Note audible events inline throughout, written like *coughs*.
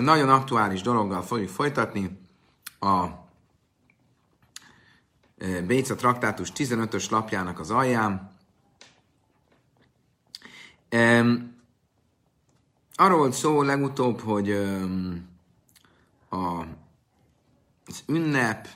nagyon aktuális dologgal fogjuk folytatni. A Béca traktátus 15-ös lapjának az alján. Arról volt szó legutóbb, hogy a, az ünnep,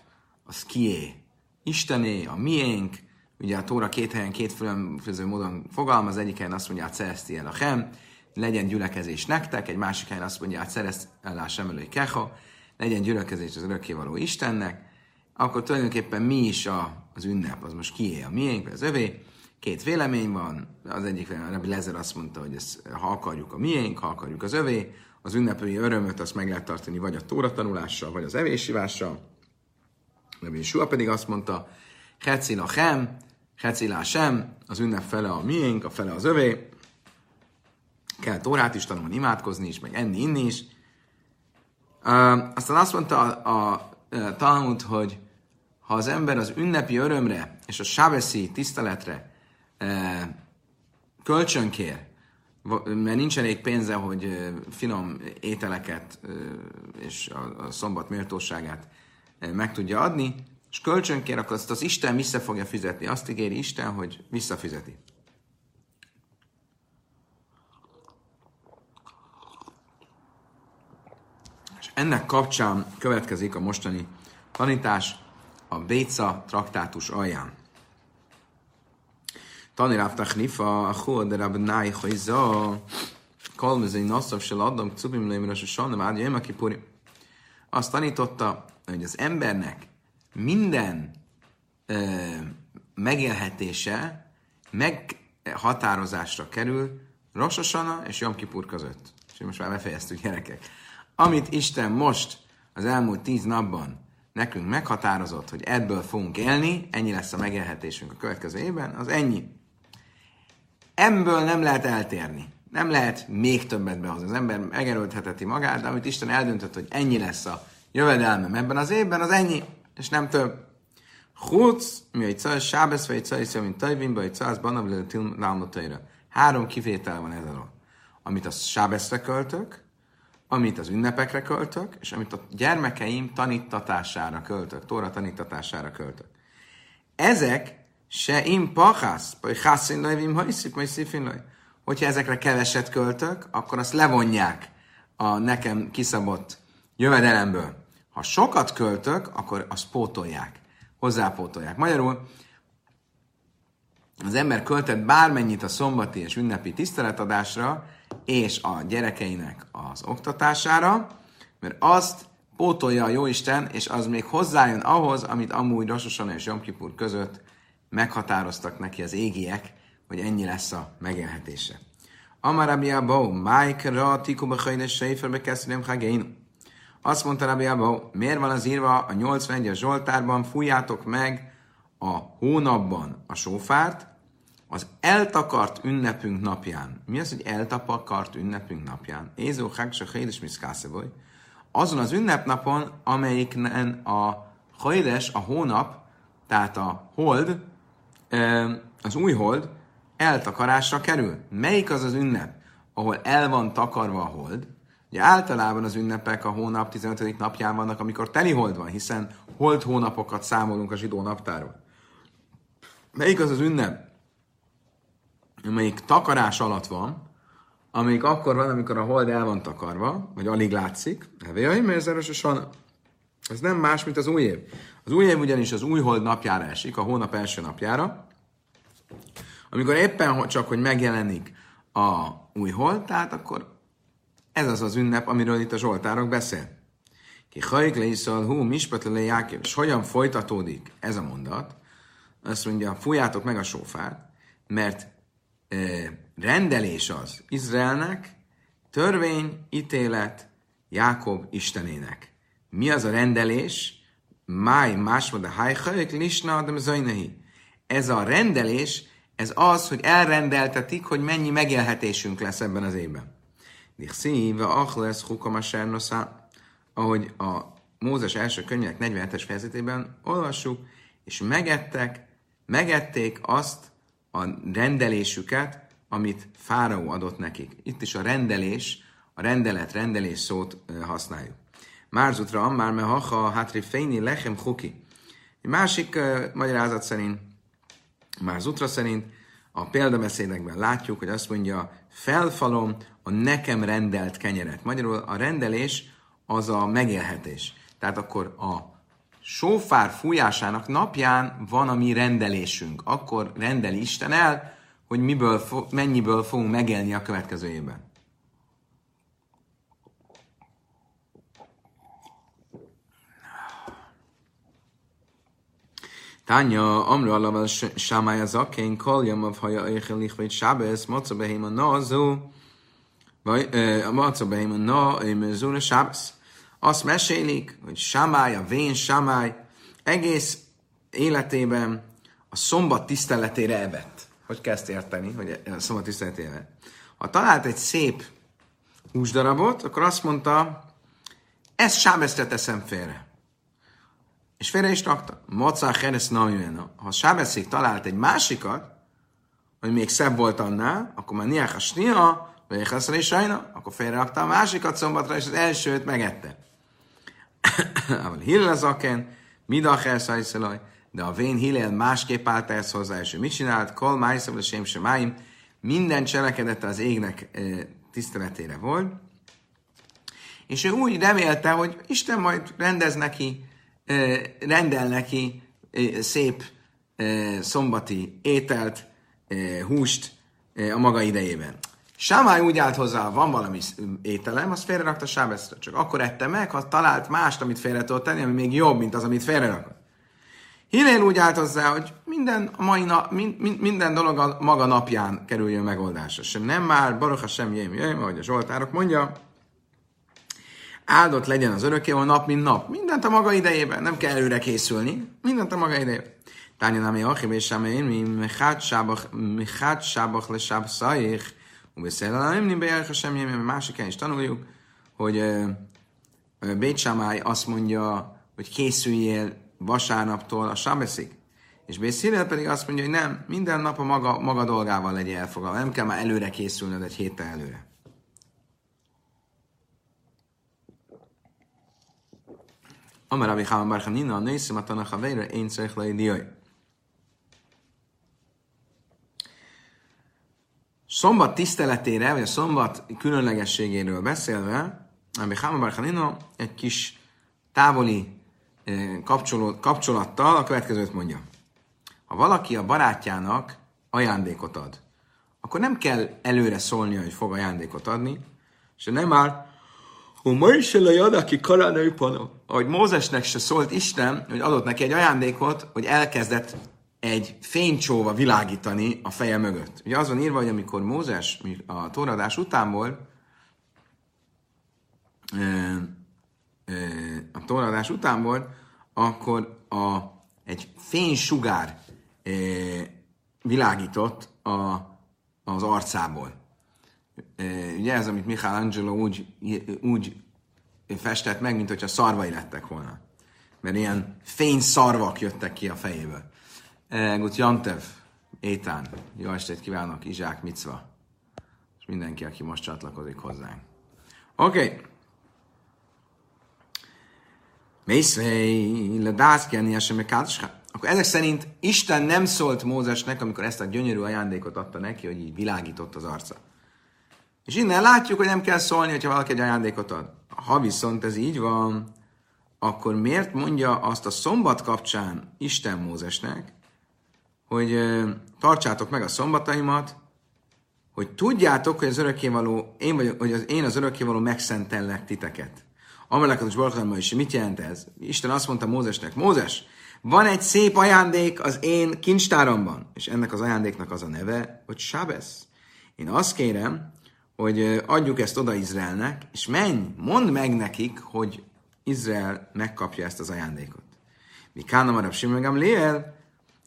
a kié, Istené, a miénk, ugye a Tóra két helyen két különböző módon fogalmaz, egyik helyen azt mondja, hogy el a hem, legyen gyülekezés nektek, egy másik helyen azt mondja, hogy szerez el sem elő keha, legyen gyülekezés az örökkévaló Istennek, akkor tulajdonképpen mi is a, az ünnep, az most kié a miénk, vagy az övé. Két vélemény van, az egyik Rabbi Lezer azt mondta, hogy ez, ha akarjuk a miénk, ha akarjuk az övé, az ünnepi örömöt azt meg lehet tartani vagy a tóra tanulással, vagy az evésivással. Rabbi Sua pedig azt mondta, Hecil a hem, Hecil sem, az ünnep fele a miénk, a fele az övé. Kell tórát is tanulni, imádkozni is, meg enni, inni is. Uh, aztán azt mondta a, a, a Talmud, hogy ha az ember az ünnepi örömre és a sábeszi tiszteletre e, kölcsönkér, mert nincs elég pénze, hogy finom ételeket és a, a szombat méltóságát meg tudja adni, és kölcsönkér, akkor azt az Isten vissza fogja fizetni. Azt ígéri Isten, hogy visszafizeti. Ennek kapcsán következik a mostani tanítás, a Béca traktátus alján. Tani Rav Tachnifa, a Chod Rab Nai Chayza, Kalmezei Nassav Sel Adam, Cubim Vád Jöjjön Kipuri. Azt tanította, hogy az embernek minden ö, megélhetése meghatározásra kerül Rosh Hashanah és Yom Kippur között. És most már befejeztük, gyerekek. Amit Isten most az elmúlt tíz napban nekünk meghatározott, hogy ebből fogunk élni, ennyi lesz a megélhetésünk a következő évben, az ennyi. Ebből nem lehet eltérni. Nem lehet még többet behozni. Az ember megerőlthetheti magát, de amit Isten eldöntött, hogy ennyi lesz a jövedelmem ebben az évben, az ennyi, és nem több. Chutz, mi egy szaj, sábesz, vagy egy szaj, mint tajvin, vagy egy száz banav, Három kivétel van ez alól. Amit a sábeszre költök, amit az ünnepekre költök, és amit a gyermekeim tanítatására költök, Tóra tanítatására költök. Ezek se im pachász, vagy hászin lajvim hajszip, vagy szifin Hogyha ezekre keveset költök, akkor azt levonják a nekem kiszabott jövedelemből. Ha sokat költök, akkor azt pótolják, hozzápótolják. Magyarul az ember költett bármennyit a szombati és ünnepi tiszteletadásra, és a gyerekeinek az oktatására, mert azt pótolja a Jóisten, és az még hozzájön ahhoz, amit amúgy Rososan és Jom Kipur között meghatároztak neki az égiek, hogy ennyi lesz a megélhetése. Amarabi Abou, Májkra, Tikuba Hajnes Seiferbe Keszrem Hagein. Azt mondta Rabbi Abou, miért van az írva a 81-es Zsoltárban, fújjátok meg a hónapban a sófárt, az eltakart ünnepünk napján. Mi az, hogy eltakart ünnepünk napján? Ézó Hagsa Hédes Miszkászeboly. Azon az ünnepnapon, amelyiknen a Hajdes, a hónap, tehát a hold, az új hold eltakarásra kerül. Melyik az az ünnep, ahol el van takarva a hold? Ugye általában az ünnepek a hónap 15. napján vannak, amikor teli hold van, hiszen hold hónapokat számolunk a zsidó naptáról. Melyik az az ünnep, amelyik takarás alatt van, amelyik akkor van, amikor a hold el van takarva, vagy alig látszik, ez nem más, mint az új év. Az új év ugyanis az új hold napjára esik, a hónap első napjára, amikor éppen csak, hogy megjelenik a új hold, tehát akkor ez az az ünnep, amiről itt a Zsoltárok beszél. Ki hajk le hú, mispetle Jákév, és hogyan folytatódik ez a mondat? Azt mondja, fújjátok meg a sófát, mert rendelés az Izraelnek, törvény, ítélet Jákob Istenének. Mi az a rendelés? Máj másmod a hajhajk lisna adem zajnehi. Ez a rendelés, ez az, hogy elrendeltetik, hogy mennyi megélhetésünk lesz ebben az évben. Dichszíve achles hukamasárnoszá, ahogy a Mózes első könyvek 47-es fejezetében olvassuk, és megettek, megették azt, a rendelésüket, amit Fáraó adott nekik. Itt is a rendelés a rendelet, rendelés szót használjuk. Márzutra, már me haha, hátri fejni, lechem huki. Egy másik uh, magyarázat szerint, Márzutra szerint, a példabeszédekben látjuk, hogy azt mondja, felfalom a nekem rendelt kenyeret. Magyarul a rendelés az a megélhetés. Tehát akkor a sófár fújásának napján van a mi rendelésünk. Akkor rendeli Isten el, hogy miből, mennyiből fogunk megélni a következő évben. Tanya, Amru alav Shammai az akén, kol yamav haja eichel lichvét Shabbos, maca behém a nazu, vagy maca behém a na, zúra Shabbos. Azt mesélik, hogy Shammai, a vén Shammai, egész életében a szombat tiszteletére evett. Hogy kezd érteni, hogy a szombat tiszteletére? Ha talált egy szép húsdarabot, akkor azt mondta, ezt Sábeszre teszem félre. És félre is rakta. Maca Heres Namjena. Ha Sábeszék talált egy másikat, hogy még szebb volt annál, akkor már Niach Snia, vagy Echaszra is sajna, akkor félrerakta a másikat szombatra, és az elsőt megette. *coughs* Ával Hillel az aken, Midach Szajszalaj, de a vén Hillel másképp állt ezt hozzá, és ő mit csinált? Kol Májszav, Sem Semáim, minden cselekedete az égnek tiszteletére volt, és ő úgy remélte, hogy Isten majd rendez neki rendel neki szép szombati ételt, húst a maga idejében. Sámály úgy állt hozzá, van valami ételem, azt félrerakta Sábeszre. Csak akkor ette meg, ha talált mást, amit félre tudott tenni, ami még jobb, mint az, amit félrerakott. Hillel úgy állt hozzá, hogy minden, a mai nap, mind, minden dolog a maga napján kerüljön megoldásra. Sem nem már, baroka sem jém, jöjjön, ahogy a Zsoltárok mondja, áldott legyen az örökké a nap, mint nap. Mindent a maga idejében, nem kell előre készülni, mindent a maga idejében. Tányi nami achim és én, mi mechát sábach le sáb szaich, ubeszél nem nem bejárja sem jön, másik is tanuljuk, hogy Bét azt mondja, hogy készüljél vasárnaptól a sábeszig. És Bészilel pedig azt mondja, hogy nem, minden nap a maga, maga dolgával legyen elfogadva. Nem kell már előre készülnöd egy héttel előre. Amar Rabbi Chama Bar Chanina, nézzem a Tanach Haveira, én szerek le Szombat tiszteletére, vagy a szombat különlegességéről beszélve, Rabbi Chama Bar Chanina egy kis távoli eh, kapcsolattal a következőt mondja. Ha valaki a barátjának ajándékot ad, akkor nem kell előre szólnia, hogy fog ajándékot adni, és nem már ma is a Jadaki Karánai. Ahogy Mózesnek se szólt Isten, hogy adott neki egy ajándékot, hogy elkezdett egy fénycsóva világítani a feje mögött. Ugye azon írva, hogy amikor Mózes a tóradás után volt, a tóradás után volt, akkor a, egy fénysugár világított a, az arcából ugye ez, amit Michelangelo úgy, úgy festett meg, mint hogyha szarvai lettek volna. Mert ilyen fényszarvak jöttek ki a fejéből. Gut Jantev, Étán, jó estét kívánok, Izsák Micva, és mindenki, aki most csatlakozik hozzánk. Oké. Okay. Mészvei, le dászkelni, sem Akkor ezek szerint Isten nem szólt Mózesnek, amikor ezt a gyönyörű ajándékot adta neki, hogy így világított az arca. És innen látjuk, hogy nem kell szólni, hogyha valaki egy ajándékot ad. Ha viszont ez így van, akkor miért mondja azt a szombat kapcsán Isten Mózesnek, hogy tartsátok meg a szombataimat, hogy tudjátok, hogy az örökkévaló, én vagyok, hogy az, én az örökkévaló megszentellek titeket. Amelekatos Barkalma is, mit jelent ez? Isten azt mondta Mózesnek, Mózes, van egy szép ajándék az én kincstáromban, és ennek az ajándéknak az a neve, hogy Sábesz. Én azt kérem, hogy adjuk ezt oda Izraelnek, és menj, mondd meg nekik, hogy Izrael megkapja ezt az ajándékot. Mi Kánam Rab Simon Gamliel,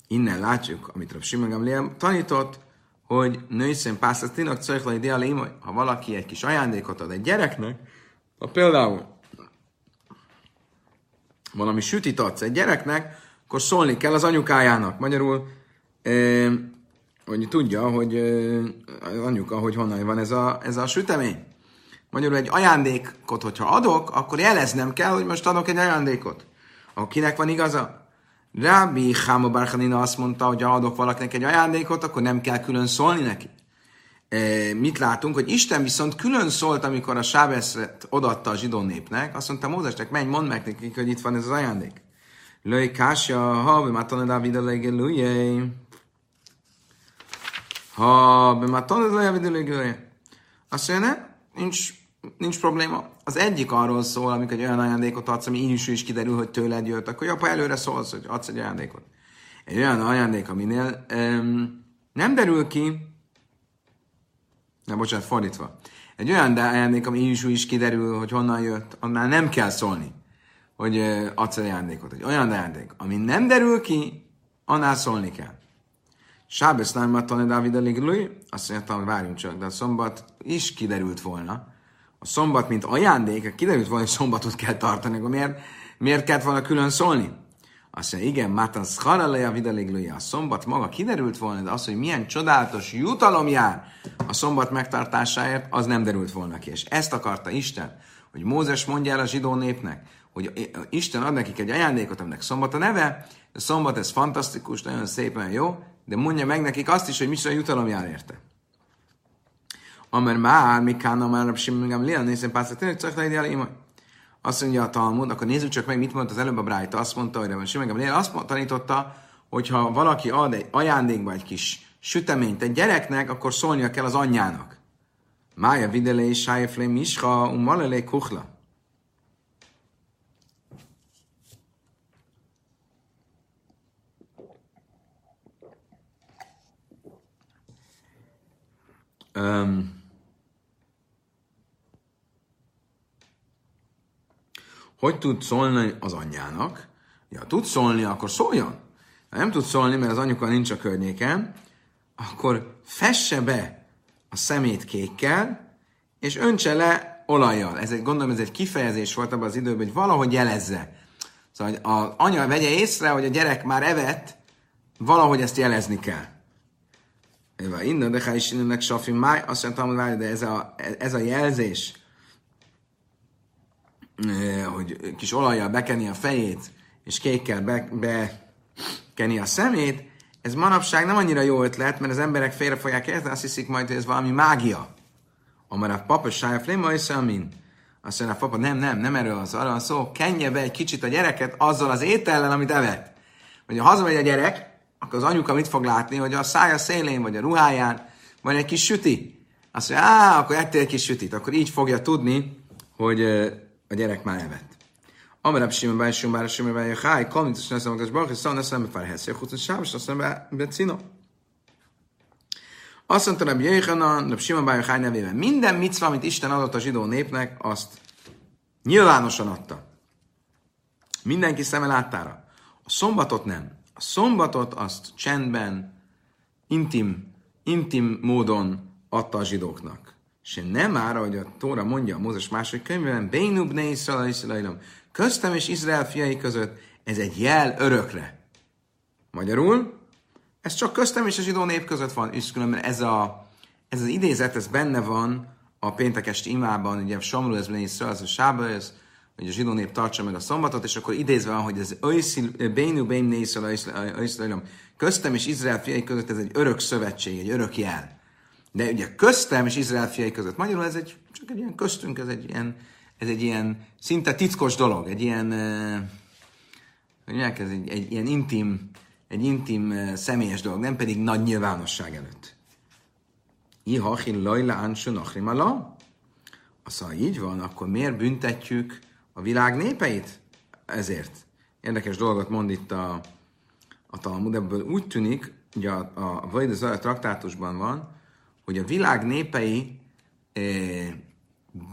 innen látjuk, amit Rab Simon Gamliel tanított, hogy nőszén pászat tinak cajkla idealim, ha valaki egy kis ajándékot ad egy gyereknek, ha például valami sütit adsz egy gyereknek, akkor szólni kell az anyukájának. Magyarul hogy tudja, hogy az anyuka, hogy honnan van ez a, ez a sütemény. Magyarul egy ajándékot, hogyha adok, akkor jeleznem kell, hogy most adok egy ajándékot. Akkor kinek van igaza? Rabbi Háma Barchanina azt mondta, hogy ha adok valakinek egy ajándékot, akkor nem kell külön szólni neki. E, mit látunk, hogy Isten viszont külön szólt, amikor a Sábeszret odatta a zsidó népnek, azt mondta Mózesnek, menj, mondd meg nekik, hogy itt van ez az ajándék. Löj kásja, ha be már Dávid a legelőjé. Ha be már Dávid a legelőjé. Azt mondja, nincs, nincs probléma. Az egyik arról szól, amikor egy olyan ajándékot adsz, ami is, is kiderül, hogy tőled jött, akkor apa előre szólsz, hogy adsz egy ajándékot. Egy olyan ajándék, aminél um, nem derül ki, Na, bocsánat, fordítva. Egy olyan ajándék, ami is, is kiderül, hogy honnan jött, annál nem kell szólni, hogy adsz egy ajándékot. Egy olyan ajándék, ami nem derül ki, annál szólni kell. Sábesz nem Dávid a azt mondja, hogy várjunk csak, de a szombat is kiderült volna. A szombat, mint ajándék, kiderült volna, hogy szombatot kell tartani, akkor miért, miért kellett volna külön szólni? Azt mondja, igen, Mátan Scharaleja Vidaliglője, a szombat maga kiderült volna, de az, hogy milyen csodálatos jutalom jár a szombat megtartásáért, az nem derült volna ki. És ezt akarta Isten, hogy Mózes mondja el a zsidó népnek, hogy Isten ad nekik egy ajándékot, aminek szombat a neve, a szombat ez fantasztikus, nagyon szép, nagyon jó, de mondja meg nekik azt is, hogy micsoda jutalom jár érte. Amer már, mi kána már, Simon Gamliel, nézem, pásza, tényleg csak legyen azt mondja a Talmud, akkor nézzük csak meg, mit mondta az előbb a Brájta. Azt mondta, hogy Simon Gamliel azt tanította, hogy ha valaki ad egy ajándékba egy kis süteményt egy gyereknek, akkor szólnia kell az anyjának. Mája videle és sájeflé misha, um malelé kuchla. Um, hogy tud szólni az anyjának? Ja, tud szólni, akkor szóljon. Ha nem tud szólni, mert az anyuka nincs a környéken, akkor fesse be a szemét kékkel, és öntse le olajjal. Ez egy, gondolom, ez egy kifejezés volt abban az időben, hogy valahogy jelezze. Szóval hogy az anya vegye észre, hogy a gyerek már evett, valahogy ezt jelezni kell. Innen, de is innek safi máj, azt mondtam, de ez a, ez a jelzés, hogy kis olajjal bekeni a fejét, és kékkel be, bekeni a szemét, ez manapság nem annyira jó ötlet, mert az emberek félre fogják érteni, azt hiszik majd, hogy ez valami mágia. Amar a papa sája fléma is amin. Azt mondja a papa, nem, nem, nem erről az, arra van szó, kenje be egy kicsit a gyereket azzal az étellel, amit evett. Vagy ha hazamegy a gyerek, akkor az anyuka mit fog látni, hogy a szája szélén, vagy a ruháján van egy kis süti. Azt mondja, á, akkor ettél egy kis sütit. Akkor így fogja tudni, hogy a gyerek már evett. Amarab Simon Báj Simon Báj Simon Báj Háj, Kalmit és Neszem Akas Barach, és Szan Neszem Befár Chut és Sávos, aztán Becino. Azt mondta Rabbi Jéhanan, Rabbi Simon Báj Háj nevében, minden micva, amit Isten adott a zsidó népnek, azt nyilvánosan adta. Mindenki szeme láttára. A szombatot nem. A szombatot azt csendben, intim, intim módon adta a zsidóknak. És nem már, ahogy a Tóra mondja a Mózes második könyvében, Bénub ne Iszrael, köztem és Izrael fiai között, ez egy jel örökre. Magyarul, ez csak köztem és a zsidó nép között van, és különben ez, a, ez az idézet, ez benne van a péntekesti imában, ugye Somru ez Iszrael, ez a Sába, ez, hogy a zsidó nép tartsa meg a szombatot, és akkor idézve van, hogy ez Bénu Bén Iszrael, köztem és Izrael fiai között ez egy örök szövetség, egy örök jel. De ugye köztem és Izrael fiai között, magyarul ez egy, csak egy ilyen köztünk, ez egy ilyen, ez egy ilyen szinte titkos dolog, egy ilyen, hogy ez egy, egy ilyen intim, egy intim személyes dolog, nem pedig nagy nyilvánosság előtt. Ihachin lajla ánsu nachrimala. Azt ha így van, akkor miért büntetjük a világ népeit? Ezért. Érdekes dolgot mond itt a, a Talmud, ebből úgy tűnik, hogy a, a Vajd a traktátusban van, hogy a világ népei eh,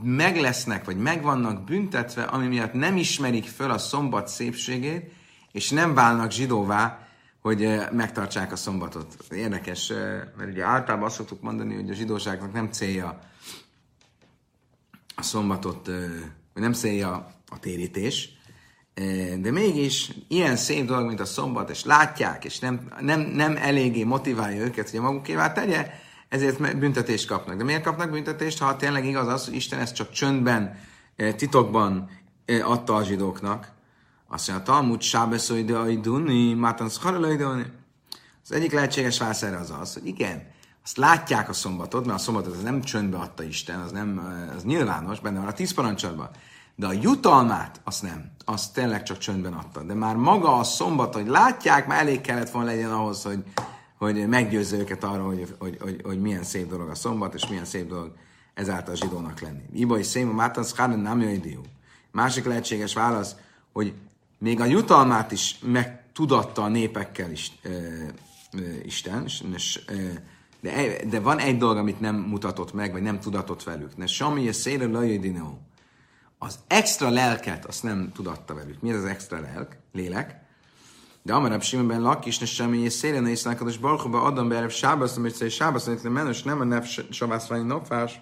meg lesznek, vagy meg vannak büntetve, ami miatt nem ismerik föl a szombat szépségét, és nem válnak zsidóvá, hogy eh, megtartsák a szombatot. Érdekes, eh, mert ugye általában azt szoktuk mondani, hogy a zsidóságnak nem célja a szombatot, vagy nem célja a térítés, de mégis ilyen szép dolog, mint a szombat, és látják, és nem, nem, nem eléggé motiválja őket, hogy a magukévá tegye, ezért büntetést kapnak. De miért kapnak büntetést, ha tényleg igaz az, hogy Isten ezt csak csöndben, titokban adta a zsidóknak? Azt mondja, a Talmud sábeszóidőiduni, mátan szharelőidőni. Az egyik lehetséges válasz erre az az, hogy igen, azt látják a szombatot, mert a szombatot az nem csöndbe adta Isten, az, nem, az nyilvános, benne van a tíz parancsolatban. De a jutalmát, azt nem. Azt tényleg csak csöndben adta. De már maga a szombat, hogy látják, már elég kellett volna legyen ahhoz, hogy, hogy meggyőzze őket arról, hogy, hogy, hogy, hogy milyen szép dolog a szombat, és milyen szép dolog ezáltal zsidónak lenni. Ibai széma mátan szkáden nem jöjdió. Másik lehetséges válasz, hogy még a jutalmát is megtudatta a népekkel is, e, e, Isten, és, e, de, de van egy dolog, amit nem mutatott meg, vagy nem tudatott velük. Ne sami és szére lajédinó. Az extra lelket azt nem tudatta velük. Mi ez az extra lelk? Lélek? De amarab Simonben lakis, ne semmi és szére ne isznak, és barkóba adom be erre sábasz, amit szerint sábasz, amit menős, nem a nef savász vagy nopfás.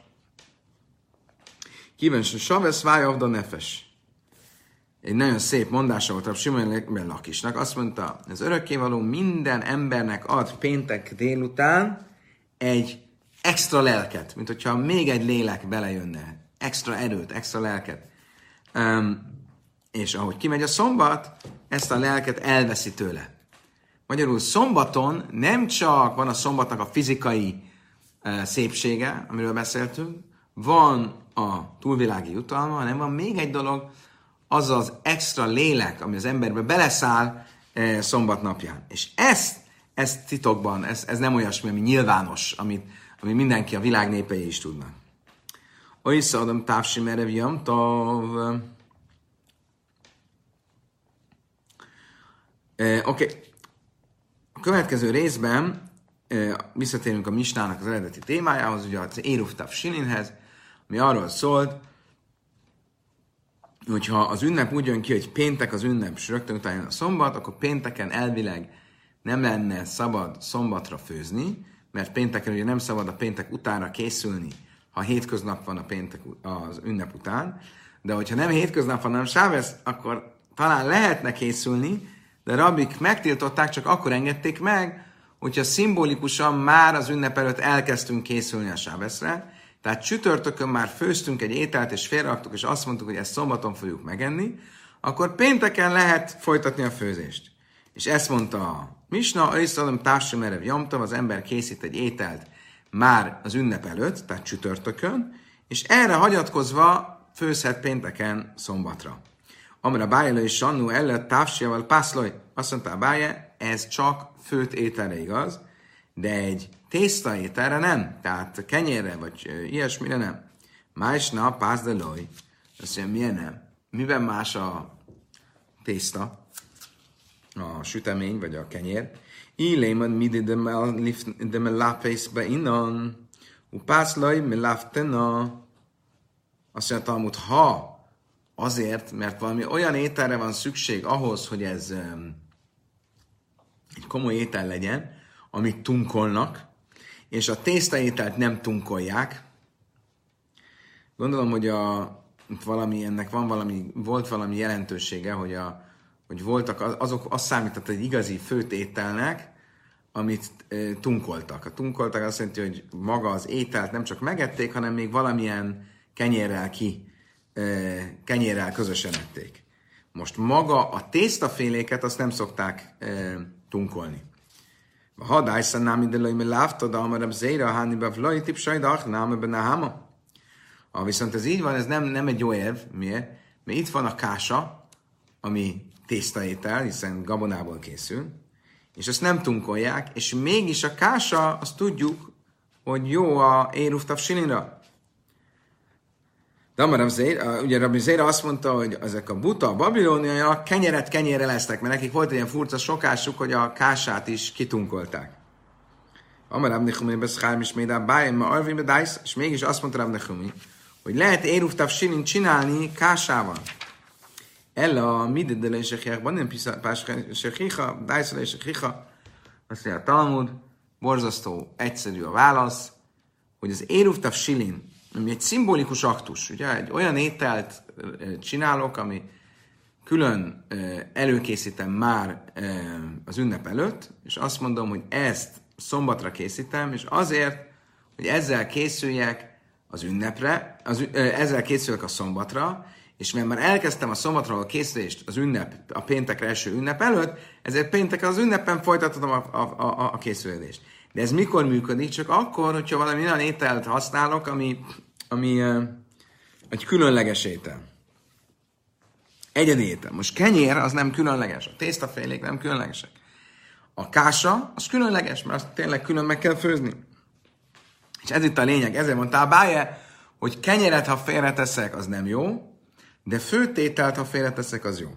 Kíváncsi, hogy savesz váj a nefes egy nagyon szép mondása volt a Simon Lakisnak. Azt mondta, az örökkévaló minden embernek ad péntek délután egy extra lelket, mint hogyha még egy lélek belejönne. Extra erőt, extra lelket. Um, és ahogy kimegy a szombat, ezt a lelket elveszi tőle. Magyarul szombaton nem csak van a szombatnak a fizikai szépsége, amiről beszéltünk, van a túlvilági jutalma, hanem van még egy dolog, az az extra lélek, ami az emberbe beleszáll e, szombat napján. És ezt, ezt titokban, ez, ez nem olyasmi, ami nyilvános, amit, ami mindenki, a világ népei is tudnak. Oisza adom távsi merev jamtov. Oké. Okay. A következő részben visszatérünk a Misnának az eredeti témájához, ugye az Éruf Tav Silinhez, ami arról szólt, hogyha az ünnep úgy jön ki, hogy péntek az ünnep, és rögtön utána jön a szombat, akkor pénteken elvileg nem lenne szabad számbatra főzni, mert pénteken ugye nem szabad a péntek utánra készülni, ha hétköznap van a péntek az ünnep után, de hogyha nem hétköznap van, hanem sávesz, akkor talán lehetne készülni, de rabik megtiltották, csak akkor engedték meg, hogyha szimbolikusan már az ünnep előtt elkezdtünk készülni a sáveszre, tehát csütörtökön már főztünk egy ételt, és félreraktuk, és azt mondtuk, hogy ezt szombaton fogjuk megenni, akkor pénteken lehet folytatni a főzést. És ezt mondta a Misna, Aiszalom társam erev jamtam, az ember készít egy ételt már az ünnep előtt, tehát csütörtökön, és erre hagyatkozva főzhet pénteken szombatra. Amra Bájla és Sannu előtt távsiával pászloj, azt mondta a Báje, ez csak főt ételre igaz, de egy tészta ételre nem, tehát kenyérre vagy ilyesmire nem. Másna pászdeloj, azt mondja, milyen nem? Miben más a tészta, a sütemény vagy a kenyér? Ilémad midi de me lápész be innen, upászlaj me láftena. Azt mondja Talmud, ha azért, mert valami olyan ételre van szükség ahhoz, hogy ez egy komoly étel legyen, amit tunkolnak, és a tésztaételt nem tunkolják. Gondolom, hogy a, valami, ennek van valami, volt valami jelentősége, hogy, a, hogy voltak azok, azt számított egy igazi főt ételnek, amit e, tunkoltak. A tunkoltak azt jelenti, hogy maga az ételt nem csak megették, hanem még valamilyen kenyérrel ki, kenyérrel közösen ették. Most maga a tésztaféléket azt nem szokták e, tunkolni. Ha dájsza námi de loj láfta, de amarab zéra, háni bavloj, tipsaj, de ach, námi benne háma. Ha viszont ez így van, ez nem, nem egy jó év. Miért? Mert itt van a kása, ami tésztaétel, hiszen gabonából készül, és ezt nem tunkolják, és mégis a kása, azt tudjuk, hogy jó a éruftav silinra. De Amar ugye Rabbi Zéra azt mondta, hogy ezek a buta, a babilóniaiak kenyeret kenyére lesznek, mert nekik volt egy ilyen furcsa sokásuk, hogy a kását is kitunkolták. Amar Rabbi Nechumi beszkár is még a bájén, ma arvim bedájsz, és mégis azt mondta Rabbi Nechumi, hogy lehet éruftav silin csinálni kásával. Ella midedele és van nem sechicha, dájszele és sechicha. Azt mondja a Talmud, borzasztó, egyszerű a válasz, hogy az éruftav silin, ami egy szimbolikus aktus, ugye, egy olyan ételt csinálok, ami külön előkészítem már az ünnep előtt, és azt mondom, hogy ezt szombatra készítem, és azért, hogy ezzel készüljek az ünnepre, az, ezzel készülök a szombatra, és mert már elkezdtem a szombatra a készülést az ünnep, a péntekre első ünnep előtt, ezért péntek az ünnepen folytatodom a, a, a, a készülést. De ez mikor működik? Csak akkor, hogyha valami olyan ételt használok, ami, ami uh, egy különleges étel. Egyedi étel. Most kenyér az nem különleges, a tésztafélék nem különlegesek. A kása az különleges, mert azt tényleg külön meg kell főzni. És ez itt a lényeg, ezért mondta a báje, hogy kenyeret, ha félreteszek, az nem jó, de főtételt, ha félreteszek, az jó.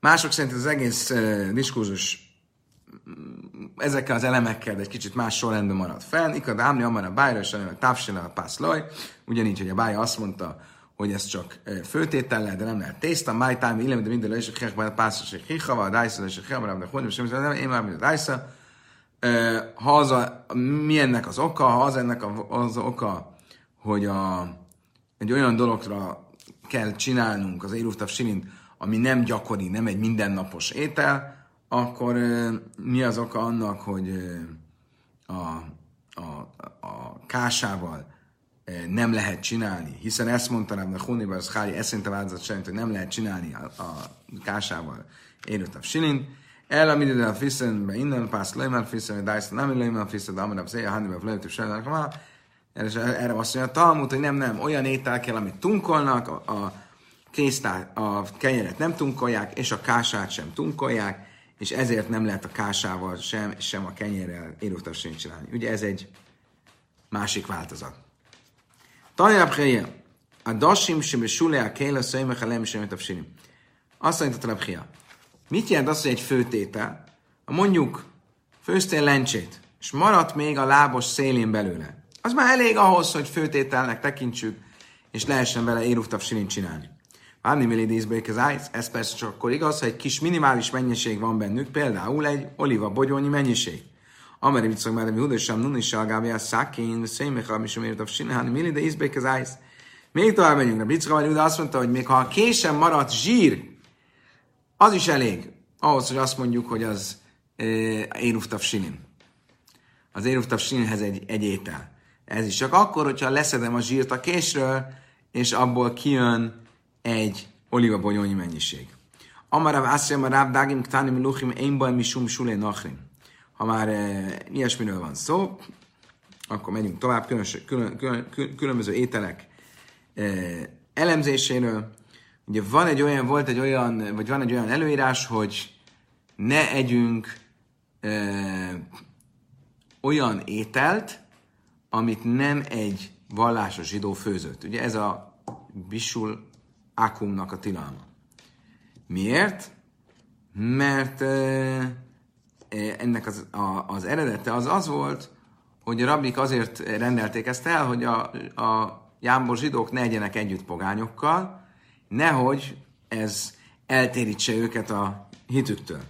Mások szerint az egész uh, diskurzus ezekkel az elemekkel, de egy kicsit más sorrendben marad fel. Ikad Ámni Amara Bájra, és a Távsele a Pászlaj. Ugyanígy, hogy a Bája azt mondta, hogy ez csak főtétel lehet, de nem lehet tészta. Máj támi illem, de minden a kechben a pászos, és hichava, a dájsza, és a kechben, de hogy sem, nem, én már mint a dájsza. Ha az a, mi ennek az oka? Ha az ennek az oka, hogy a, egy olyan dologra kell csinálnunk az Éruftav Silint, ami nem gyakori, nem egy mindennapos étel, akkor mi az oka annak, hogy a, a, a kásával nem lehet csinálni, hiszen ezt mondta Rabna Hunibar, az Hári eszinte változat szerint, hogy nem lehet csinálni a, a kásával a silint. El a midide a fiszen, be innen pász lejmel fiszen, hogy dájsz nem lejmel fiszen, de amarab széja, hannibe flőtő sajnának és erre azt mondja a Talmud, hogy nem, nem, olyan étel kell, amit tunkolnak, a, a késztár, a kenyeret nem tunkolják, és a kását sem tunkolják, és ezért nem lehet a kásával sem, sem a kenyérrel érőtessényt csinálni. Ugye ez egy másik változat. Tajab helye, a dasim sem sule a kéle szöjmek a lem sem Azt mondja a. Mit jelent az, hogy egy főtétel? Mondjuk főztél lencsét, és maradt még a lábos szélén belőle az már elég ahhoz, hogy főtételnek tekintsük, és lehessen vele silint csinálni. Várni millidézbe ez ez persze csak akkor igaz, ha egy kis minimális mennyiség van bennük, például egy oliva bogyónyi mennyiség. Ameri viccog már, hogy Hudosam Nuni Salgábja Szakén, Szémechal, mi sem értav sinálni, millidézbe ez Még tovább megyünk, a Bicka vagy azt mondta, hogy még ha a késem maradt zsír, az is elég ahhoz, hogy azt mondjuk, hogy az e, éruftav silin. Az éruftav silinhez egy, egy étel. Ez is csak akkor, hogyha leszedem a zsírt a késről, és abból kijön egy olivabonyolnyi mennyiség. Amarav Aszrem a Ráb Dágim Ktánim Luchim Énbaj Misum Sulé Nachrim. Ha már e, ilyesmiről van szó, akkor megyünk tovább különös, külön, külön, külön, különböző ételek e, elemzéséről. Ugye van egy olyan, volt egy olyan, vagy van egy olyan előírás, hogy ne együnk e, olyan ételt, amit nem egy vallásos zsidó főzött. Ugye ez a bisul akumnak a tilalma. Miért? Mert e, ennek az, a, az eredete az az volt, hogy a rabbik azért rendelték ezt el, hogy a, a jámbor zsidók ne egyenek együtt pogányokkal, nehogy ez eltérítse őket a hitüktől.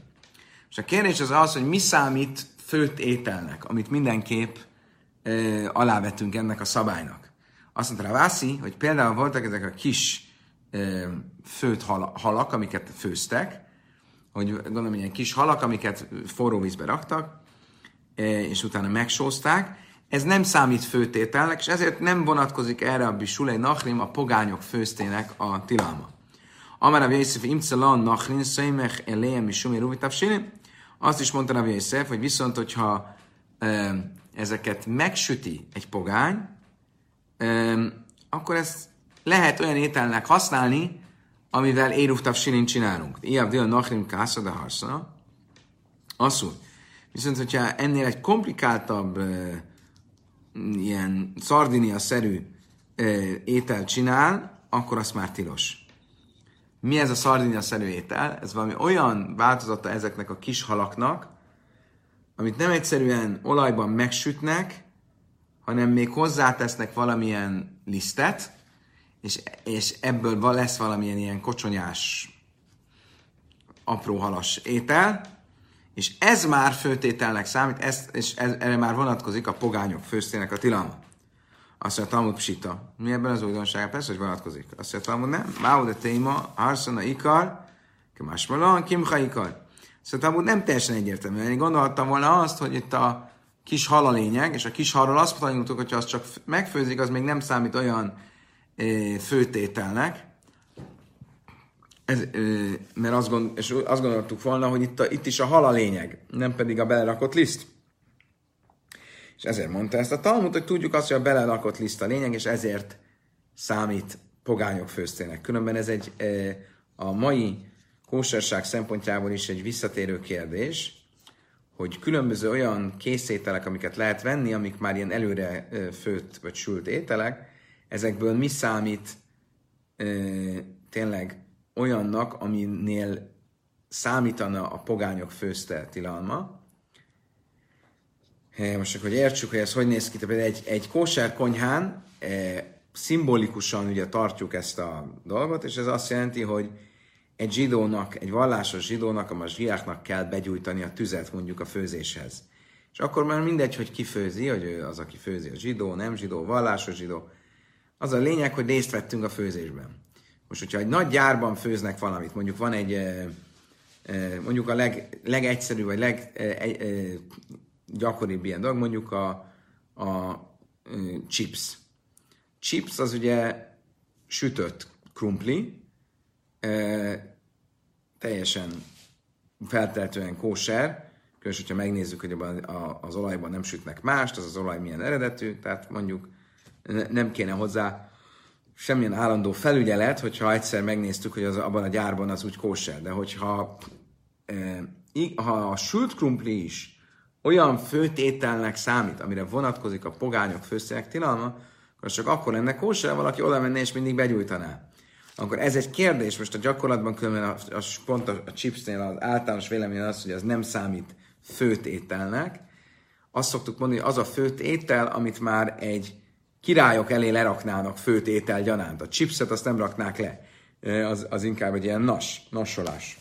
És a kérdés az az, hogy mi számít főtt ételnek, amit mindenképp ö, alávettünk ennek a szabálynak. Azt mondta Vászi, hogy például voltak ezek a kis ö, főtt halak, amiket főztek, hogy gondolom, ilyen kis halak, amiket forró vízbe raktak, és utána megsózták, ez nem számít főtételnek, és ezért nem vonatkozik erre a bisulei nachrim, a pogányok főztének a tilalma. Amara Jézsef imcelan nachrin szöjmech eléjem is sumi azt is mondta Rabbi Jézsef, hogy viszont, hogyha ezeket megsüti egy pogány, akkor ezt lehet olyan ételnek használni, amivel éruftav silin csinálunk. Ilyen dél nachrim kásza de harszana. Asszul. Viszont, hogyha ennél egy komplikáltabb, ilyen szardinia-szerű étel csinál, akkor az már tilos. Mi ez a szardinia-szerű étel? Ez valami olyan változata ezeknek a kis halaknak, amit nem egyszerűen olajban megsütnek, hanem még hozzátesznek valamilyen lisztet, és, és ebből lesz valamilyen ilyen kocsonyás, apró halas étel, és ez már főtételnek számít, ez, és ez, erre már vonatkozik a pogányok főztének a tilalma. Azt mondja, Talmud psita. Mi ebben az újdonság? Persze, hogy vonatkozik. Azt mondja, Talmud nem. Máu de téma, harszona ikar, kemásmalan, kimha ikar. Szóval amúgy nem teljesen egyértelmű. Én gondolhattam volna azt, hogy itt a kis hal a lényeg, és a kis halról azt tanultuk, hogyha azt csak megfőzik, az még nem számít olyan főtételnek, ez, mert azt, gond, és azt gondoltuk volna, hogy itt, a, itt is a hal a lényeg, nem pedig a belerakott liszt. És ezért mondta ezt a Talmud, hogy tudjuk azt, hogy a belerakott liszt a lényeg, és ezért számít pogányok főztének. Különben ez egy a mai kóserság szempontjából is egy visszatérő kérdés, hogy különböző olyan készételek, amiket lehet venni, amik már ilyen előre főtt vagy sült ételek, ezekből mi számít e, tényleg olyannak, aminél számítana a pogányok főzte tilalma. Most akkor, hogy értsük, hogy ez hogy néz ki, tehát egy, egy kóser konyhán e, szimbolikusan ugye tartjuk ezt a dolgot, és ez azt jelenti, hogy egy zsidónak, egy vallásos zsidónak, a zsiáknak kell begyújtani a tüzet mondjuk a főzéshez. És akkor már mindegy, hogy ki főzi, hogy ő az, aki főzi, a zsidó, nem zsidó, vallásos zsidó. Az a lényeg, hogy részt vettünk a főzésben. Most, hogyha egy nagy gyárban főznek valamit, mondjuk van egy, mondjuk a leg, legegyszerűbb, vagy leggyakoribb ilyen dolog, mondjuk a, a chips. Chips az ugye sütött krumpli, teljesen feltehetően kóser, különösen, hogyha megnézzük, hogy az olajban nem sütnek mást, az az olaj milyen eredetű, tehát mondjuk nem kéne hozzá semmilyen állandó felügyelet, hogyha egyszer megnéztük, hogy az, abban a gyárban az úgy kóser. De hogyha e, ha a sült krumpli is olyan főtételnek számít, amire vonatkozik a pogányok főszének tilalma, akkor csak akkor lenne kóser, valaki oda menné és mindig begyújtaná. Akkor ez egy kérdés, most a gyakorlatban különben a, a, pont a, a chipsnél az általános vélemény az, hogy az nem számít főtételnek. Azt szoktuk mondani, hogy az a főtétel, amit már egy királyok elé leraknának főt étel gyanánt. A chipset azt nem raknák le. Az, az inkább egy ilyen nas, nasolás.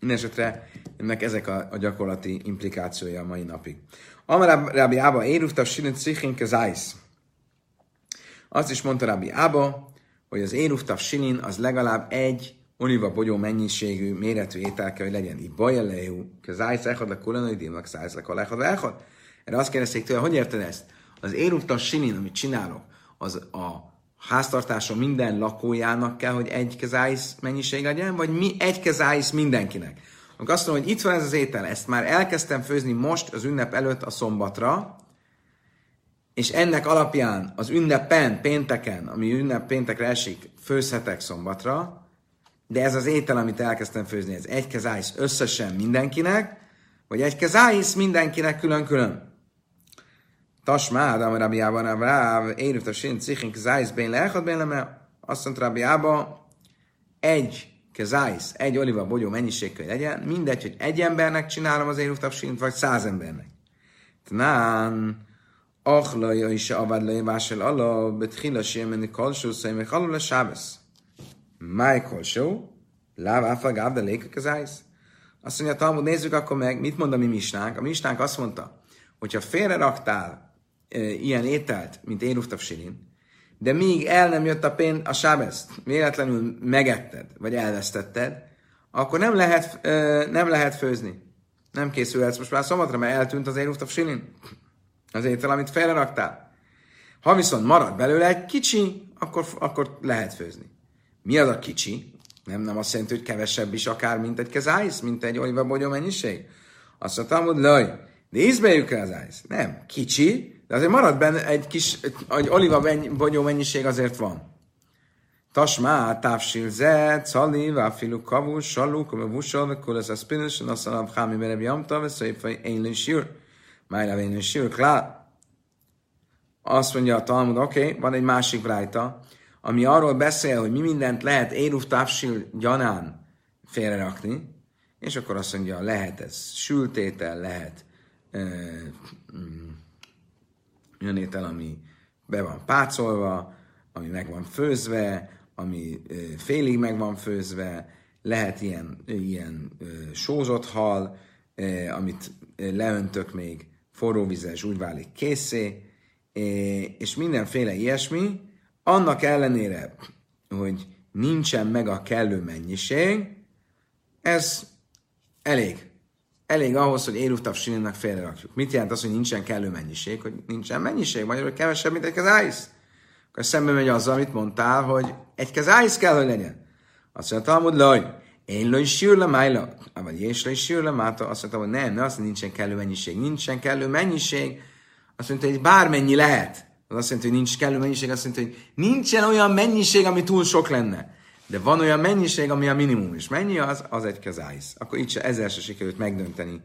Mindenesetre ennek ezek a, a gyakorlati implikációja a mai napig. Amar Rabbi Ába éruftav sinit szichin kezájsz. Azt is mondta Rabbi Ába, hogy az éruftav sinin az legalább egy oliva bogyó mennyiségű, méretű étel kell, hogy legyen. Így bajalehu, kezájsz echad le kulanai dimlak szájsz le kalechad echad. Erre azt kérdezték tőle, hogy érted ezt? Az érútta sinin, amit csinálok, az a háztartásom minden lakójának kell, hogy egy kezáisz mennyiség legyen, vagy mi egy kezáisz mindenkinek. Akkor azt mondom, hogy itt van ez az étel, ezt már elkezdtem főzni most az ünnep előtt a szombatra, és ennek alapján az ünnepen, pénteken, ami ünnep péntekre esik, főzhetek szombatra, de ez az étel, amit elkezdtem főzni, ez egy kezáisz összesen mindenkinek, vagy egy kezáisz mindenkinek külön-külön. Tasmá, de Rabbi Abba Navráv, érült a sin cichink zájsz bén leechad bén leme, azt mondta Abba, egy kezájsz, egy oliva bogyó mennyiség kell legyen, mindegy, hogy egy embernek csinálom az érült sint, vagy száz embernek. Tnán, Achlaja is avad le vásel ala, betchila siemeni kolsó, szejme halul a sábesz. Máj kolsó, láv áfa gáv, de léka kezájsz. Azt mondja, Talmud, nézzük akkor meg, mit mond a mi misnánk. A misnánk azt mondta, hogyha félre raktál ilyen ételt, mint én rúgtav sirin, de míg el nem jött a pén a sábeszt, véletlenül megetted, vagy elvesztetted, akkor nem lehet, nem lehet főzni. Nem készülhetsz most már szombatra, mert eltűnt az érúftav silin. Az étel, amit felraktál. Ha viszont marad belőle egy kicsi, akkor, akkor lehet főzni. Mi az a kicsi? Nem, nem azt jelenti, hogy kevesebb is akár, mint egy kezájsz, mint egy oliva bogyó mennyiség. Azt mondtam, hogy laj, de ízbeljük el az ájsz. Nem, kicsi, de azért marad benne egy kis, egy oliva bogyó mennyiség azért van. Tasmá, távsil ze, cali, váfilu kavu, salú, kome vussal, vekul ez a spinus, nasszalab hámi merebi amta, veszélyfa én sír. Májra én sír, klá. Azt mondja a Talmud, oké, okay, van egy másik rájta, ami arról beszél, hogy mi mindent lehet Éruf távsil gyanán félrerakni, és akkor azt mondja, lehet ez sültétel, lehet olyan étel, ami be van pácolva, ami meg van főzve, ami félig meg van főzve, lehet ilyen, ilyen sózott hal, amit leöntök még forró vízzel, és úgy válik készé, és mindenféle ilyesmi, annak ellenére, hogy nincsen meg a kellő mennyiség, ez elég. Elég ahhoz, hogy Éruv Tafsilinnak félre rakjuk. Mit jelent az, hogy nincsen kellő mennyiség? Hogy nincsen mennyiség, magyarul kevesebb, mint egy kezáisz. Akkor szembe megy azzal, amit mondtál, hogy egy kezáisz kell, hogy legyen. Azt mondja, Talmud, laj, én lőj sírle májla, vagy és lőj sírle máta, azt mondta, hogy nem, ne azt mondja, nincsen kellő mennyiség. Nincsen kellő mennyiség, azt mondta, hogy bármennyi lehet. Az azt jelenti, hogy nincs kellő mennyiség, azt jelenti, hogy nincsen olyan mennyiség, ami túl sok lenne. De van olyan mennyiség, ami a minimum, és mennyi az? Az egy kezáisz. Akkor itt se ezzel se sikerült megdönteni,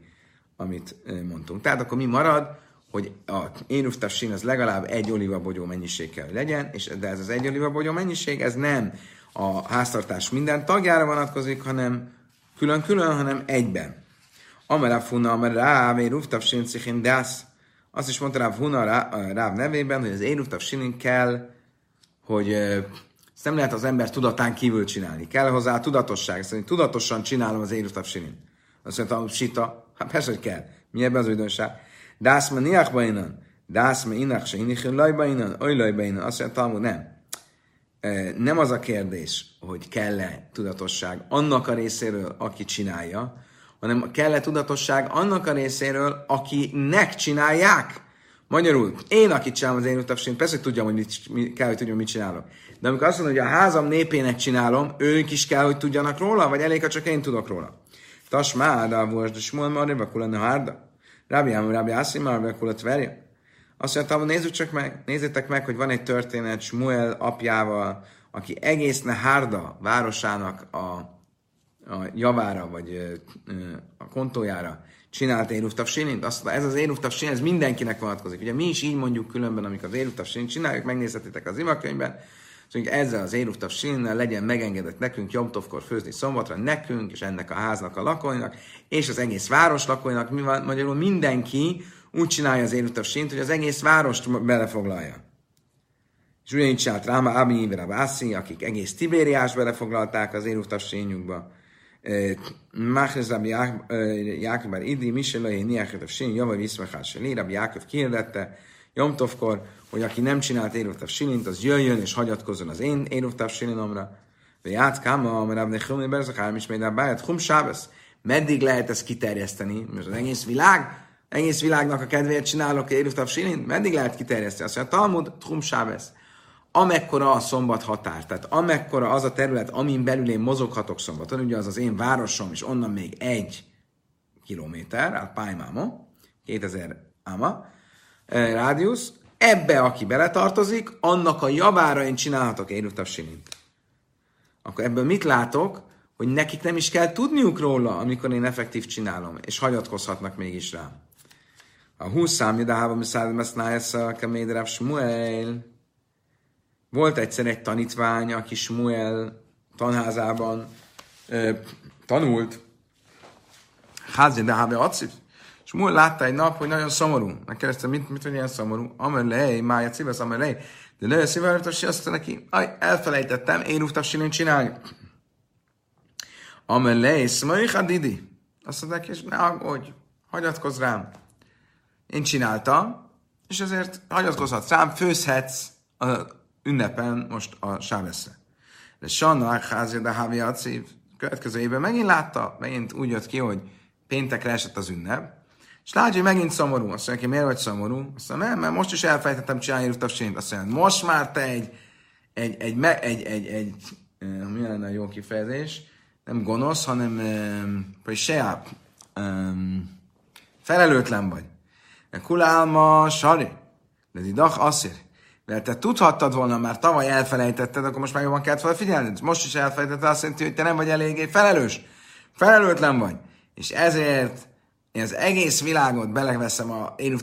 amit mondtunk. Tehát akkor mi marad, hogy a énuftafsin az legalább egy olivabogyó mennyiség kell legyen, és de ez az egy olivabogyó mennyiség, ez nem a háztartás minden tagjára vonatkozik, hanem külön-külön, hanem egyben. Amerá funa, amerá, rá, énuftafsin cichin dász. Azt is mondta Ráv Huna Ráv nevében, hogy az énuftafsinin kell, hogy ezt az ember tudatán kívül csinálni. Kell hozzá a tudatosság. Szerint tudatosan csinálom az éruftapsinin. Azt mondta, hogy sita. Hát persze, hogy kell. Mi ebben az újdonság? Dász me niachba innen. Dász me inach se inichin lajba innen. Oly lajba innen. Azt mondta, Talmud, nem. Nem az a kérdés, hogy kell-e tudatosság annak a részéről, aki csinálja, hanem kell-e tudatosság annak a részéről, akinek csinálják. Magyarul, én, aki csinálom az én utapsint, persze, hogy tudjam, hogy mit, kell, hogy tudjam, mit csinálok. De amikor azt mondom, hogy a házam népének csinálom, ők is kell, hogy tudjanak róla, vagy elég, ha csak én tudok róla. Tasmá, de a de smol marri, vakula ne hárda. Rábi Ámú, Rábi Ászi, már vakula tverje. Azt mondtam, nézzük csak meg, nézzétek meg, hogy van egy történet Smuel apjával, aki egész Nehárda városának a, a javára, vagy a kontójára csinált Éruftaf Sinint, azt ez az Éruftaf Sin, ez mindenkinek vonatkozik. Ugye mi is így mondjuk különben, amikor az Éruftaf Sinint csináljuk, megnézhetitek az imakönyvben, Szóval ezzel az Éruftaf Sinnel legyen megengedett nekünk Jomtovkor főzni szombatra, nekünk és ennek a háznak a lakóinak, és az egész város lakóinak, mi van, magyarul mindenki úgy csinálja az Éruftaf Sint, hogy az egész várost belefoglalja. És ugyanígy csinált Ráma Abi Bászi, akik egész Tibériás belefoglalták az Éruftaf Sinjukba. Máhrez Rabbi Jákob Bar Idi, Miselai, Niáketov Sin, Java Viszmechás Seli, Rabbi Jákob kihirdette Jomtovkor, hogy aki nem csinált Éruftaf Silint, az jöjjön és hagyatkozzon az én Éruftaf Silinomra. Játsz káma, mert Rabbi Chumni Berzakár, is még báját, Hum Sábesz. Meddig lehet ezt kiterjeszteni? Most az egész világ, egész világnak a kedvéért csinálok Éruftaf Silint? Meddig lehet kiterjeszteni? Azt mondja, Talmud, Hum Sábesz amekkora a szombat határ, tehát amekkora az a terület, amin belül én mozoghatok szombaton, ugye az az én városom, és onnan még egy kilométer, hát Pálymáma, 2000 áma, eh, rádiusz, ebbe, aki beletartozik, annak a javára én csinálhatok Érutav Simint. Akkor ebből mit látok? Hogy nekik nem is kell tudniuk róla, amikor én effektív csinálom, és hagyatkozhatnak mégis rám. A húsz számja, de hába, mi szállom ezt nájesz, kemédráv Smuel, volt egyszer egy tanítvány, aki Smuel tanházában ö, tanult, házi de hábe acif. Smuel látta egy nap, hogy nagyon szomorú. Megkérdezte, mit, mit, hogy ilyen szomorú? Amelej, mája civesz, amelej. De lője szívelőtös, azt neki, aj, elfelejtettem, én rúgtassilén csinálni. Amelej, szmai hadidi. Azt mondta neki, és ne aggódj, hagyatkozz rám. Én csináltam, és ezért hagyatkozhatsz rám, főzhetsz a ünnepen most a Sáveszre. De Sanna Házja de Hávi következő évben megint látta, megint úgy jött ki, hogy péntekre esett az ünnep, és látja, hogy megint szomorú. Azt mondja, miért vagy szomorú? Azt mondja, nem, mert most is elfejtettem csinálni rutavsényt. Azt mondja, most már te egy, egy, egy, egy, egy, egy, egy mi lenne a jó kifejezés? Nem gonosz, hanem vagy se felelőtlen vagy. Kulálma, sari. De didach asszír. Mert te tudhattad volna, már tavaly elfelejtetted, akkor most már jobban kellett volna figyelni. Most is elfelejtetted, azt jelenti, hogy te nem vagy eléggé felelős. Felelőtlen vagy. És ezért én az egész világot beleveszem a én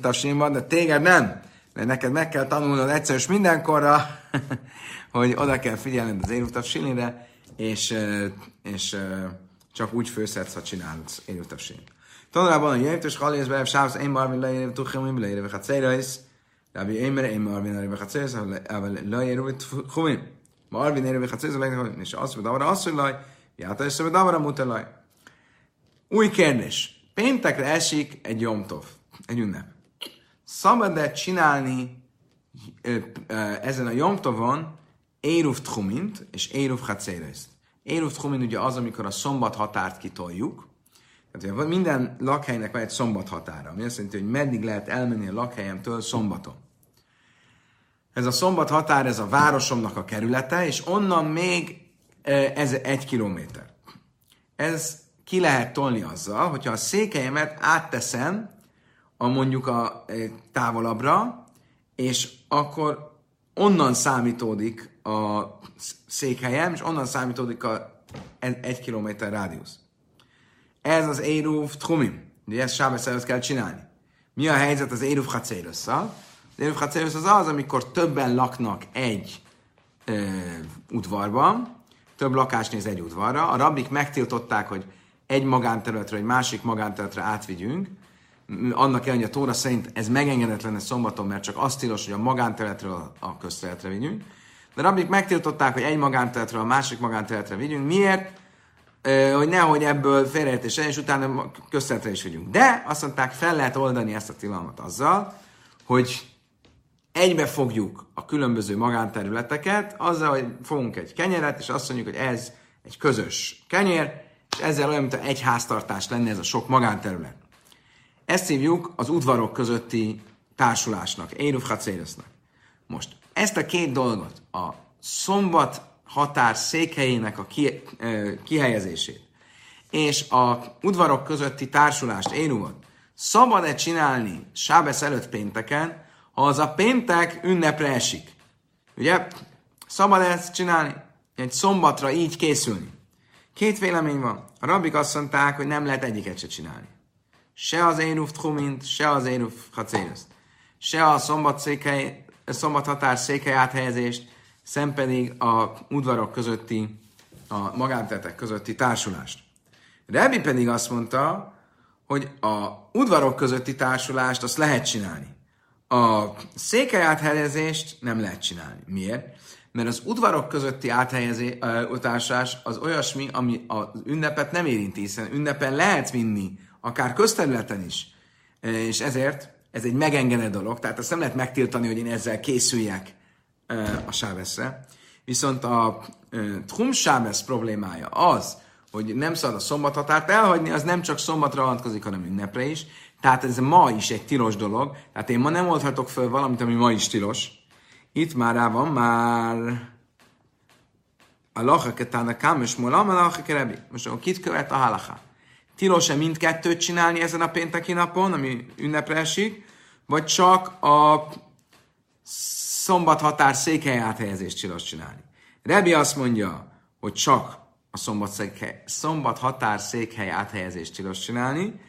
de téged nem. Mert neked meg kell tanulnod egyszer és mindenkorra, *laughs* hogy oda kell figyelned az én utassinire, és, és csak úgy főzhetsz, ha csinálod én utassinit. Tanulában a jöjjött, és halész sávsz, én barmin leérve, tuchim, leérve, hát is, רבי אימר אין מרבין הרי בחצץ, אבל לא יראו את תחומים. מרבין הרי בחצץ, לא יראו את נשאס ודבר אסור לי, játa és ודבר המותר לי. Új kérdés. Péntekre esik egy jomtov, egy ünnep. Szabad-e csinálni ezen a jomtovon Éruf Tchumint és Éruf Hacérezt? Éruf Tchumin ugye az, amikor a szombat határt kitoljuk, Tehát minden lakhelynek van egy szombat határa, ami azt jelenti, hogy meddig lehet elmenni a lakhelyemtől szombaton. Ez a szombat határ, ez a városomnak a kerülete, és onnan még ez egy kilométer. Ez ki lehet tolni azzal, hogyha a székelyemet átteszem a mondjuk a távolabbra, és akkor onnan számítódik a székhelyem, és onnan számítódik a egy kilométer rádiusz. Ez az Éruf Tchumim. Ugye ezt Sábesz előtt kell csinálni. Mi a helyzet az Éruf Hacérusszal? Az Éruf Hacérusz az az, amikor többen laknak egy ö, udvarban, több lakás néz egy udvarra. A rabbik megtiltották, hogy egy magánterületre, egy másik magánterületre átvigyünk, annak ellenére, hogy a Tóra szerint ez megengedett lenne szombaton, mert csak azt tilos, hogy a magánterületről a közterületre vigyünk. De rabbik megtiltották, hogy egy magánterületről a másik magánterületre vigyünk. Miért? hogy nehogy ebből félreértés és utána közterületre is vigyünk. De azt mondták, fel lehet oldani ezt a tilalmat azzal, hogy egybe fogjuk a különböző magánterületeket, azzal, hogy fogunk egy kenyeret, és azt mondjuk, hogy ez egy közös kenyér, és ezzel olyan, mint egy háztartás lenne ez a sok magánterület. Ezt hívjuk az udvarok közötti társulásnak, Hacéresznek. Most ezt a két dolgot, a szombat határ székhelyének a ki, kihelyezését, és a udvarok közötti társulást, Éruvot, szabad-e csinálni Sábesz előtt pénteken, az a péntek ünnepre esik? Ugye? Szabad ezt csinálni? Egy szombatra így készülni. Két vélemény van. A rabbik azt mondták, hogy nem lehet egyiket se csinálni. Se az Éruf Tchumint, se az Éruf Hacéruszt. Se a szombat, székhely, szombat határ székhely áthelyezést, szem pedig a udvarok közötti, a magántetek közötti társulást. Rebi pedig azt mondta, hogy a udvarok közötti társulást azt lehet csinálni. A székely áthelyezést nem lehet csinálni. Miért? Mert az udvarok közötti áthelyezés, társulás az olyasmi, ami az ünnepet nem érinti, hiszen ünnepen lehet vinni akár közterületen is. És ezért ez egy megengedett dolog, tehát azt nem lehet megtiltani, hogy én ezzel készüljek a sáveszre. Viszont a Tchum problémája az, hogy nem szabad a szombathatárt elhagyni, az nem csak szombatra vonatkozik, hanem ünnepre is. Tehát ez ma is egy tilos dolog. Tehát én ma nem oldhatok föl valamit, ami ma is tilos. Itt már rá van már a lachaketának kám, és molam a lachakerebi. Most akkor kit követ a halaká? Tilos-e mindkettőt csinálni ezen a pénteki napon, ami ünnepre esik, vagy csak a szombat határ székhely áthelyezést tilos csinálni. Rebi azt mondja, hogy csak a szombat, székhely, szombat határ székhely áthelyezést tilos csinálni.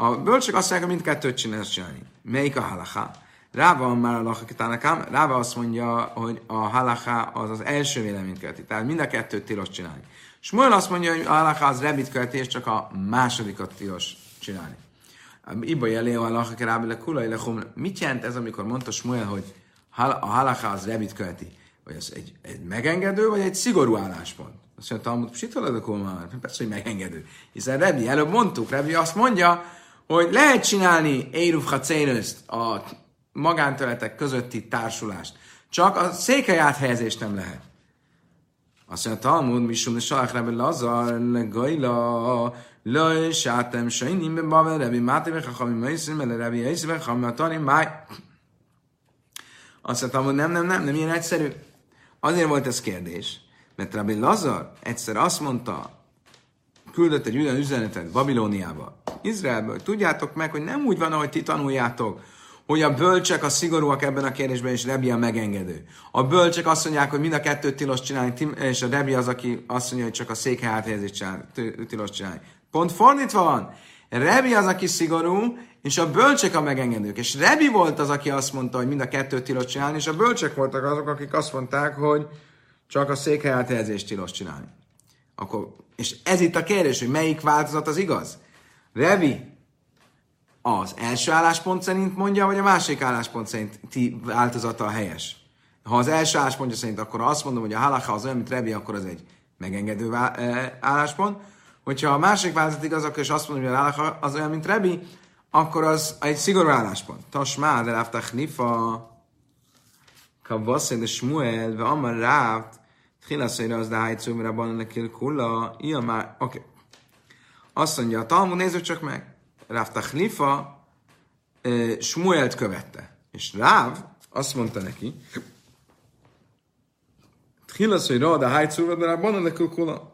A bölcsök azt mondják, hogy mindkettőt csinálsz csinálni. Melyik a halaká? Ráva van már a lachakitának, Ráva azt mondja, hogy a halaká az az első véleményt követi, tehát mind a kettőt tilos csinálni. Smuel azt mondja, hogy a halaká az rebit követi, és csak a másodikat tilos csinálni. Iba jelé a lachakirábi le kulai Mit jelent ez, amikor mondta Smuel, hogy a halaká az rebit követi? Vagy ez egy, egy megengedő, vagy egy szigorú álláspont? Azt mondja, Talmud, psitolad a Persze, hogy megengedő. Hiszen Rebi, előbb mondtuk, Rebi azt mondja, hogy lehet csinálni Éruf Hacénözt, a magántöletek közötti társulást. Csak a székely áthelyezést nem lehet. Azt mondja, Talmud, Misum, de Salach Rebbe Lazar, Gajla, Laj, Sátem, Sajnim, Bebavel, Rebbi, Máté, Bechachami, Maiszim, Mele, Rebbi, Eiszi, Bechami, Atari, Máj. Azt mondta, hogy nem, nem, nem, nem ilyen egyszerű. Azért volt ez kérdés, mert Rabbi Lazar egyszer azt mondta, küldött egy olyan üzenetet Babilóniába, Izraelből, hogy tudjátok meg, hogy nem úgy van, ahogy ti tanuljátok, hogy a bölcsek a szigorúak ebben a kérdésben, és Rebi a megengedő. A bölcsek azt mondják, hogy mind a kettőt tilos csinálni, és a Rebi az, aki azt mondja, hogy csak a székhely áthelyezést tilos csinálni. Pont fordítva van. Rebi az, aki szigorú, és a bölcsek a megengedők. És Rebi volt az, aki azt mondta, hogy mind a kettőt tilos csinálni, és a bölcsek voltak azok, akik azt mondták, hogy csak a székhely áthelyezést tilos csinálni. Akkor, és ez itt a kérdés, hogy melyik változat az igaz? Revi az első álláspont szerint mondja, vagy a másik álláspont szerint ti változata a helyes. Ha az első álláspontja szerint, akkor azt mondom, hogy a halacha az olyan, mint Revi, akkor az egy megengedő álláspont. Hogyha a másik változat igaz, akkor is azt mondom, hogy a halacha az olyan, mint Rebi, akkor az egy szigorú álláspont. Tasmá, de ráftach nifa, kavasszeg de Smuel, ve amar ráft, Tchilaszajra az de hajtszó, mire abban nekil kula, ilyen már, oké. Okay. Azt mondja a Talmud, nézzük csak meg. Ráv Tachlifa Smuelt követte. És Ráv azt mondta neki, Rada a hájcúva, de Rábban a kula.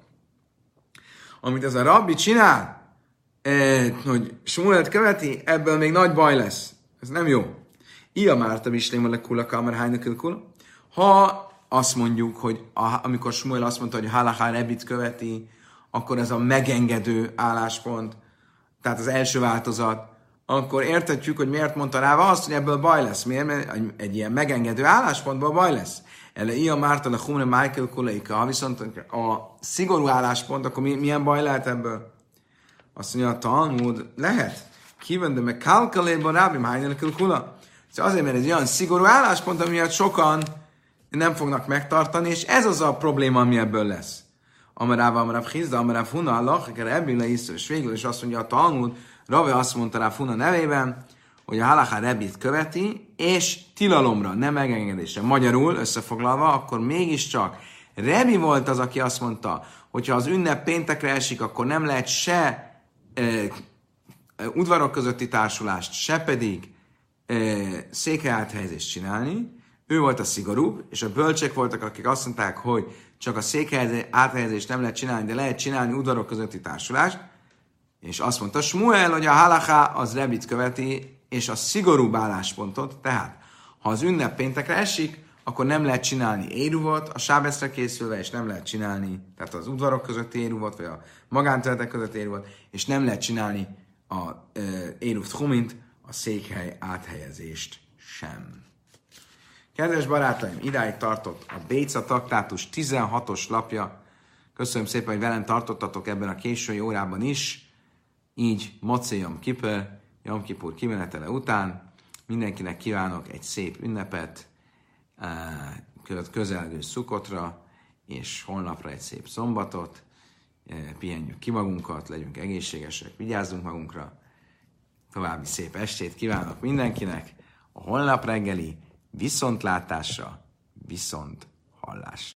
Amit ez a rabbi csinál, hogy Smuelt követi, ebből még nagy baj lesz. Ez nem jó. Ia Márta Vislém a lekula kamer hánykül Ha azt mondjuk, hogy a, amikor Smuel azt mondta, hogy Halachá Rebit követi, akkor ez a megengedő álláspont, tehát az első változat, akkor értetjük, hogy miért mondta rá azt, hogy ebből baj lesz. Miért? Mert egy ilyen megengedő álláspontból baj lesz. Ele ia Márta a Humne Michael Kuleika, ha viszont a szigorú álláspont, akkor milyen baj lehet ebből? Azt mondja, a Talmud lehet. Kíván, de meg kalkaléban rábim hányan kula. Szóval azért, mert ez olyan szigorú álláspont, amiatt sokan nem fognak megtartani, és ez az a probléma, ami ebből lesz. Amarával Amarav Hizda, Amarav Huna, Allah, ebből le és végül is azt mondja a Talmud, Rave azt mondta rá Funa nevében, hogy a halaká rebit követi, és tilalomra, nem megengedésre. Magyarul, összefoglalva, akkor mégiscsak Rebi volt az, aki azt mondta, hogyha az ünnep péntekre esik, akkor nem lehet se e, e, udvarok közötti társulást, se pedig e, székelyáthelyezést csinálni. Ő volt a szigorúbb, és a bölcsek voltak, akik azt mondták, hogy csak a székely áthelyezést nem lehet csinálni, de lehet csinálni udvarok közötti társulást. És azt mondta Smuel, hogy a halaká az rebit követi, és a szigorú álláspontot, tehát ha az ünnep péntekre esik, akkor nem lehet csinálni éruvot a sábeszre készülve, és nem lehet csinálni, tehát az udvarok között éruvot, vagy a magánterületek között éruvot, és nem lehet csinálni a e, éruv a székhely áthelyezést sem. Kedves barátaim, idáig tartott a Béca taktátus 16-os lapja. Köszönöm szépen, hogy velem tartottatok ebben a késői órában is. Így Mocé Jom Kippur, Jom Kippur kimenetele után mindenkinek kívánok egy szép ünnepet, eh, közelgő szukotra, és holnapra egy szép szombatot. Eh, pihenjük ki magunkat, legyünk egészségesek, vigyázzunk magunkra. További szép estét kívánok mindenkinek. A holnap reggeli viszontlátásra, viszont hallás.